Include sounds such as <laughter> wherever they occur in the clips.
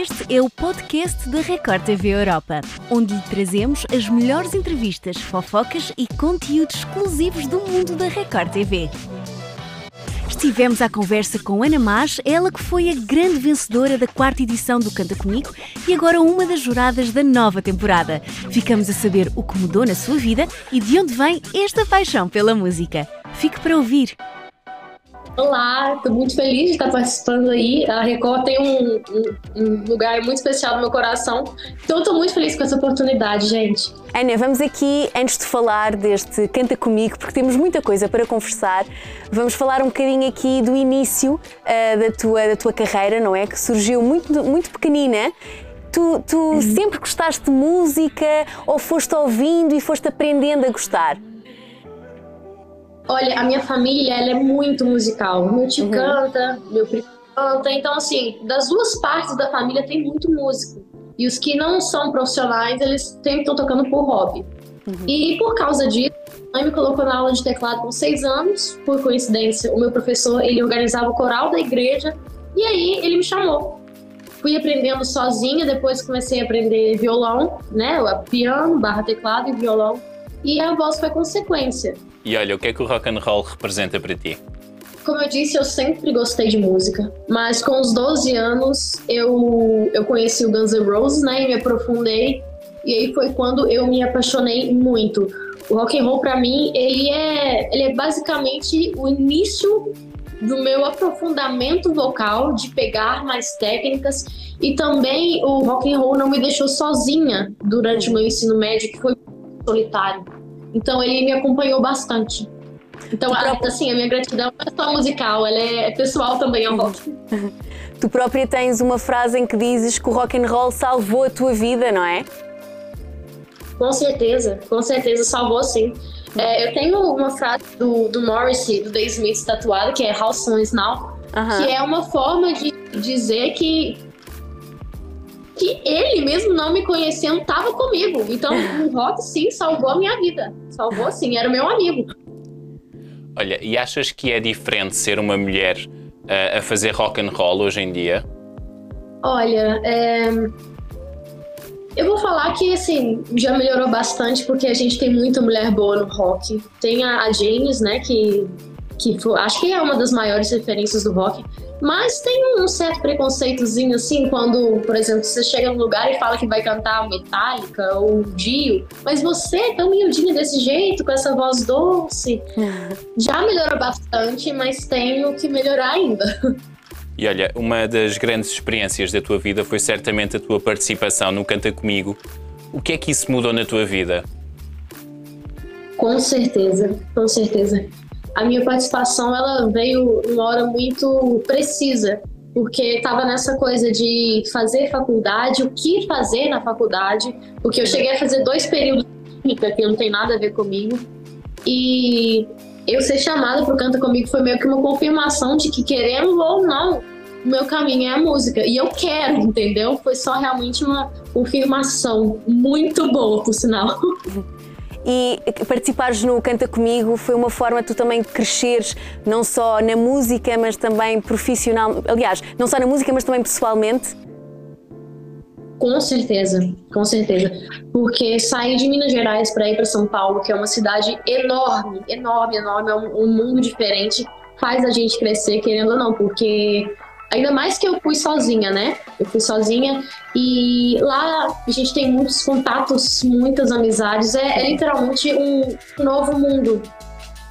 Este é o podcast da Record TV Europa, onde lhe trazemos as melhores entrevistas, fofocas e conteúdos exclusivos do mundo da Record TV. Estivemos à conversa com Ana Mas, ela que foi a grande vencedora da quarta edição do Canta Comigo e agora uma das juradas da nova temporada. Ficamos a saber o que mudou na sua vida e de onde vem esta paixão pela música. Fique para ouvir. Olá, estou muito feliz de estar participando aí. A Record tem um, um, um lugar muito especial no meu coração. Então, estou muito feliz com essa oportunidade, gente. Ana, vamos aqui, antes de falar deste Canta Comigo, porque temos muita coisa para conversar, vamos falar um bocadinho aqui do início uh, da, tua, da tua carreira, não é? Que surgiu muito, muito pequenina. Tu, tu uhum. sempre gostaste de música ou foste ouvindo e foste aprendendo a gostar? Olha, a minha família ela é muito musical. Meu tio uhum. canta, meu primo canta. Então, assim, das duas partes da família tem muito músico. E os que não são profissionais, eles sempre estão tocando por hobby. Uhum. E por causa disso, a mãe me colocou na aula de teclado com seis anos. Por coincidência, o meu professor ele organizava o coral da igreja. E aí ele me chamou. Fui aprendendo sozinha, depois comecei a aprender violão, né? Piano, barra teclado e violão. E a voz foi consequência. E olha, o que é que o rock and roll representa para ti? Como eu disse, eu sempre gostei de música, mas com os 12 anos eu, eu conheci o Guns N' Roses, né, e me aprofundei, e aí foi quando eu me apaixonei muito. O rock and roll para mim, ele é, ele é basicamente o início do meu aprofundamento vocal, de pegar mais técnicas e também o rock and roll não me deixou sozinha durante o meu ensino médio, que foi solitário. Então ele me acompanhou bastante. Então, própria... assim, a minha gratidão não é só musical, ela é pessoal também ao rock. <laughs> tu própria tens uma frase em que dizes que o rock and roll salvou a tua vida, não é? Com certeza, com certeza salvou sim. É, eu tenho uma frase do, do Morrissey, do Dave Smith tatuada, que é How Soon Is Now, uh -huh. que é uma forma de dizer que que ele mesmo não me conhecendo estava comigo. Então <laughs> o rock sim salvou a minha vida. Salvou sim, era o meu amigo. Olha, e achas que é diferente ser uma mulher uh, a fazer rock and roll hoje em dia? Olha, é... eu vou falar que assim já melhorou bastante porque a gente tem muita mulher boa no rock. Tem a, a James, né, que que foi, acho que é uma das maiores referências do rock. Mas tem um certo preconceitozinho assim, quando, por exemplo, você chega num lugar e fala que vai cantar Metallica ou Dio, mas você é tão miudinha desse jeito, com essa voz doce. <laughs> Já melhorou bastante, mas tenho que melhorar ainda. E olha, uma das grandes experiências da tua vida foi certamente a tua participação no Canta Comigo. O que é que isso mudou na tua vida? Com certeza, com certeza a minha participação ela veio numa hora muito precisa, porque estava nessa coisa de fazer faculdade, o que fazer na faculdade, porque eu cheguei a fazer dois períodos de que não tem nada a ver comigo, e eu ser chamada para o Canta Comigo foi meio que uma confirmação de que, querendo ou não, o meu caminho é a música. E eu quero, entendeu? Foi só realmente uma confirmação muito boa, por sinal. <laughs> e participares no Canta Comigo foi uma forma de tu também cresceres não só na música, mas também profissional, aliás, não só na música, mas também pessoalmente? Com certeza, com certeza. Porque sair de Minas Gerais para ir para São Paulo, que é uma cidade enorme, enorme, enorme, é um, um mundo diferente, faz a gente crescer, querendo ou não, porque Ainda mais que eu fui sozinha, né? Eu fui sozinha e lá a gente tem muitos contatos, muitas amizades. É, é literalmente um novo mundo.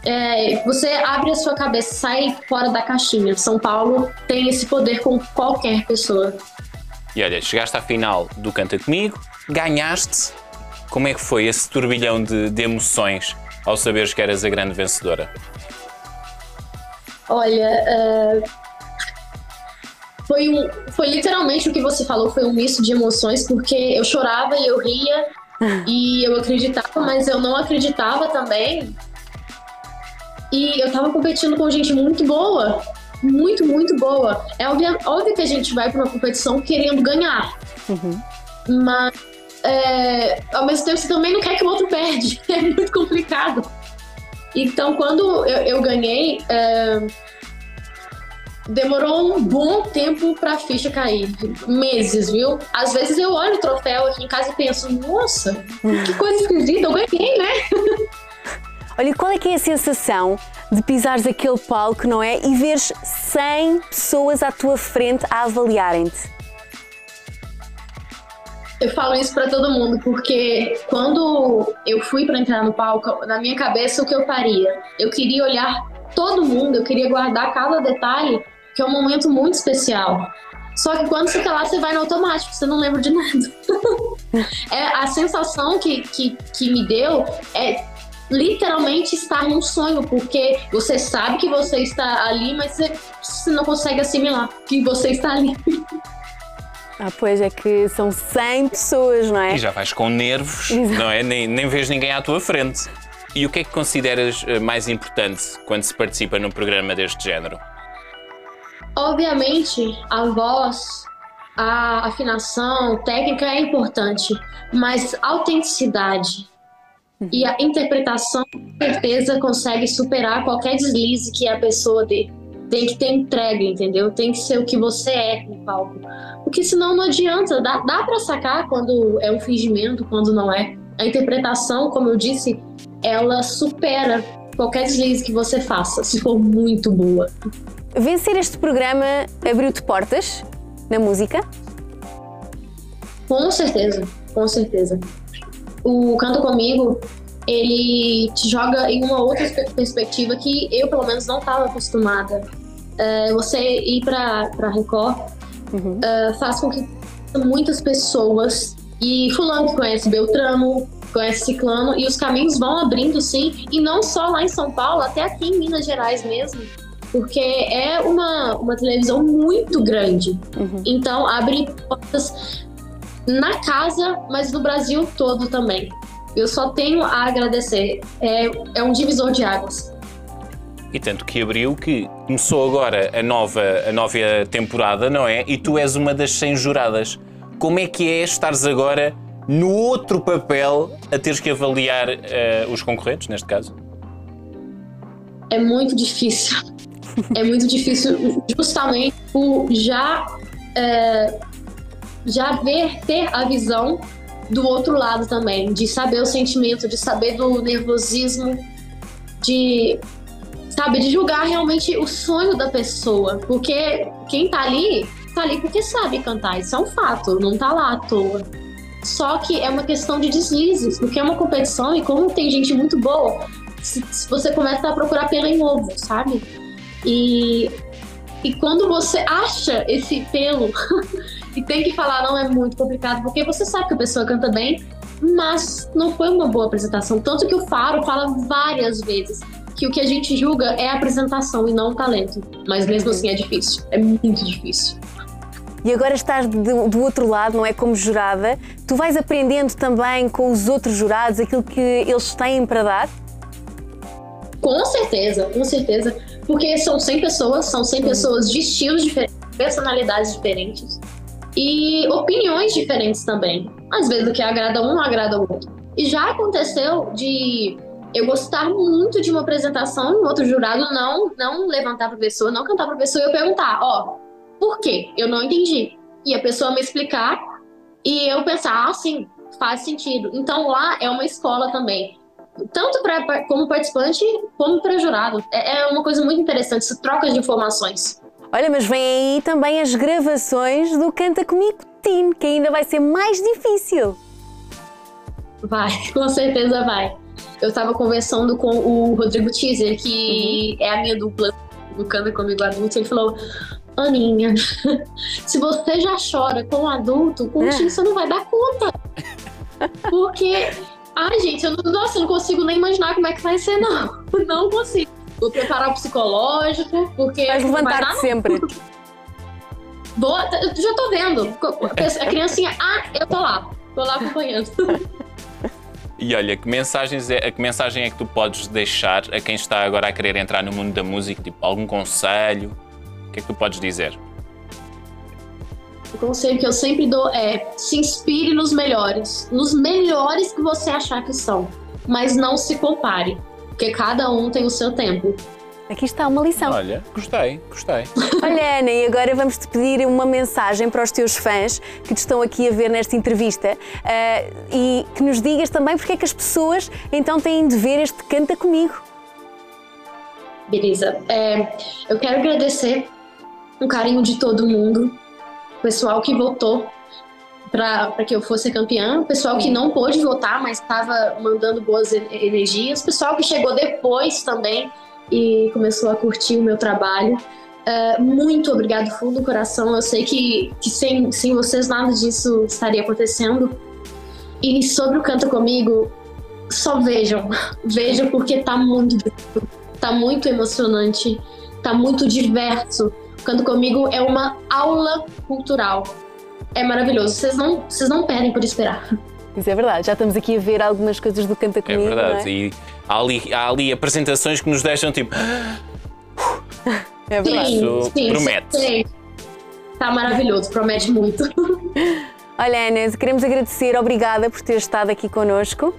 É, você abre a sua cabeça, sai fora da caixinha. São Paulo tem esse poder com qualquer pessoa. E olha, chegaste à final do Canta Comigo, ganhaste. Como é que foi esse turbilhão de, de emoções ao saberes que eras a grande vencedora? Olha, uh foi, um, foi literalmente o que você falou, foi um misto de emoções, porque eu chorava e eu ria <laughs> e eu acreditava, mas eu não acreditava também. E eu tava competindo com gente muito boa, muito, muito boa. É óbvio, óbvio que a gente vai para uma competição querendo ganhar, uhum. mas é, ao mesmo tempo você também não quer que o outro perde, <laughs> é muito complicado. Então, quando eu, eu ganhei, é, demorou um bom tempo pra ficha cair. Meses, viu? Às vezes eu olho o troféu aqui em casa e penso, nossa, que coisa esquisita, eu ganhei, né? <laughs> Olha, qual é que é a sensação de pisares aquele palco, não é? E veres 100 pessoas à tua frente a avaliarem-te? Eu falo isso para todo mundo porque quando eu fui para entrar no palco, na minha cabeça o que eu faria? Eu queria olhar todo mundo, eu queria guardar cada detalhe, que é um momento muito especial. Só que quando você tá lá, você vai no automático, você não lembra de nada. <laughs> é, a sensação que, que, que me deu é literalmente estar num sonho, porque você sabe que você está ali, mas você, você não consegue assimilar que você está ali. <laughs> Ah, pois é que são 100 pessoas, não é? E já vais com nervos, Exato. não é? Nem, nem vês ninguém à tua frente. E o que é que consideras eh, mais importante quando se participa num programa deste género? Obviamente, a voz, a afinação, técnica é importante, mas autenticidade e a interpretação, com certeza, consegue superar qualquer deslize que a pessoa dê. Tem que ter entrega, entendeu? Tem que ser o que você é no palco. Porque senão não adianta. Dá, dá para sacar quando é um fingimento, quando não é. A interpretação, como eu disse, ela supera qualquer deslize que você faça, se for muito boa. Vencer este programa abriu-te portas na música? Com certeza, com certeza. O Canto Comigo, ele te joga em uma outra perspectiva que eu, pelo menos, não estava acostumada. É, você ir para Record uhum. é, faz com que muitas pessoas, e fulano que conhece Beltrano, conhece Ciclano, e os caminhos vão abrindo sim, e não só lá em São Paulo, até aqui em Minas Gerais mesmo, porque é uma, uma televisão muito grande. Uhum. Então abre portas na casa, mas no Brasil todo também. Eu só tenho a agradecer. É, é um divisor de águas. E tanto que abriu que começou agora a nova, a nova temporada, não é? E tu és uma das 100 juradas. Como é que é estares agora no outro papel a teres que avaliar uh, os concorrentes, neste caso? É muito difícil. É muito difícil, justamente por já, é, já ver, ter a visão do outro lado também, de saber o sentimento, de saber do nervosismo, de sabe, de julgar realmente o sonho da pessoa, porque quem tá ali, tá ali porque sabe cantar, isso é um fato, não tá lá à toa. Só que é uma questão de deslizes, porque é uma competição e como tem gente muito boa, se, se você começa a procurar pelo em ovo, sabe? E, e quando você acha esse pelo <laughs> e tem que falar, não é muito complicado, porque você sabe que a pessoa canta bem, mas não foi uma boa apresentação. Tanto que o Faro fala várias vezes que o que a gente julga é a apresentação e não o talento. Mas mesmo assim é difícil, é muito difícil e agora estás do, do, outro lado, não é? Como jurada, tu vais aprendendo também com os outros jurados aquilo que eles têm para dar? Com certeza, com certeza. Porque são 100 pessoas, são 100 uhum. pessoas de estilos diferentes, personalidades diferentes e opiniões diferentes também. Às vezes o que agrada um não agrada o outro. E já aconteceu de eu gostar muito de uma apresentação e um outro jurado não não levantar para a pessoa, não cantar para a pessoa e eu perguntar, ó, oh, por quê? Eu não entendi. E a pessoa me explicar e eu pensar, ah, sim, faz sentido. Então lá é uma escola também. Tanto pra, como participante, como para jurado. É, é uma coisa muito interessante, essa troca de informações. Olha, mas vem aí também as gravações do Canta Comigo Team, que ainda vai ser mais difícil. Vai, <laughs> com certeza vai. Eu estava conversando com o Rodrigo Teaser, que uhum. é a minha dupla do Canta Comigo Adulto, ele falou: Aninha, <laughs> se você já chora com adulto, com é. você não vai dar conta. <laughs> Porque, ai, gente, eu não, nossa, eu não consigo nem imaginar como é que vai ser, não. <laughs> Não consigo. Vou preparar o psicológico, porque. Vai levantar sempre. Vou, já tô vendo. <laughs> A criancinha, ah, eu tô lá. Tô lá acompanhando. <laughs> E olha, que, mensagens é, que mensagem é que tu podes deixar a quem está agora a querer entrar no mundo da música? Tipo, algum conselho? que é que tu podes dizer? O conselho que eu sempre dou é se inspire nos melhores, nos melhores que você achar que são, mas não se compare, porque cada um tem o seu tempo. Aqui está uma lição. Olha, gostei, gostei. <laughs> Olha, Ana, e agora vamos te pedir uma mensagem para os teus fãs que te estão aqui a ver nesta entrevista ah, e que nos digas também porque é que as pessoas então têm de ver este Canta Comigo. Beleza. É, eu quero agradecer o carinho de todo mundo, o pessoal que votou para que eu fosse campeã, o pessoal que não pôde votar, mas estava mandando boas energias, o pessoal que chegou depois também e começou a curtir o meu trabalho. Uh, muito obrigado, fundo do coração. Eu sei que, que sem, sem vocês nada disso estaria acontecendo. E sobre o Canta Comigo, só vejam. <laughs> Vejam porque tá muito tá muito emocionante, tá muito diverso. O Canta Comigo é uma aula cultural. É maravilhoso. Vocês não, vocês não perdem por esperar. Isso é verdade. Já estamos aqui a ver algumas coisas do Canta É Comigo. verdade. não é? E há ali, há ali apresentações que nos deixam tipo. É verdade. Isso promete. sei. Tá maravilhoso, promete muito. <laughs> Olha, Ana, queremos agradecer, obrigada por ter estado aqui connosco.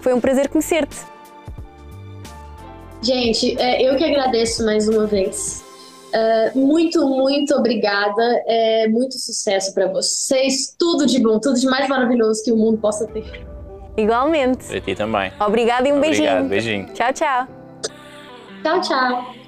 Foi um prazer conhecer-te. Gente, é, eu que agradeço mais uma vez. É, muito, muito obrigada. É, muito sucesso para vocês. Tudo de bom, tudo de mais maravilhoso que o mundo possa ter. Igualmente. Para ti também. Obrigada e um Obrigado, beijinho. beijinho. Tchau, tchau. Tchau, tchau.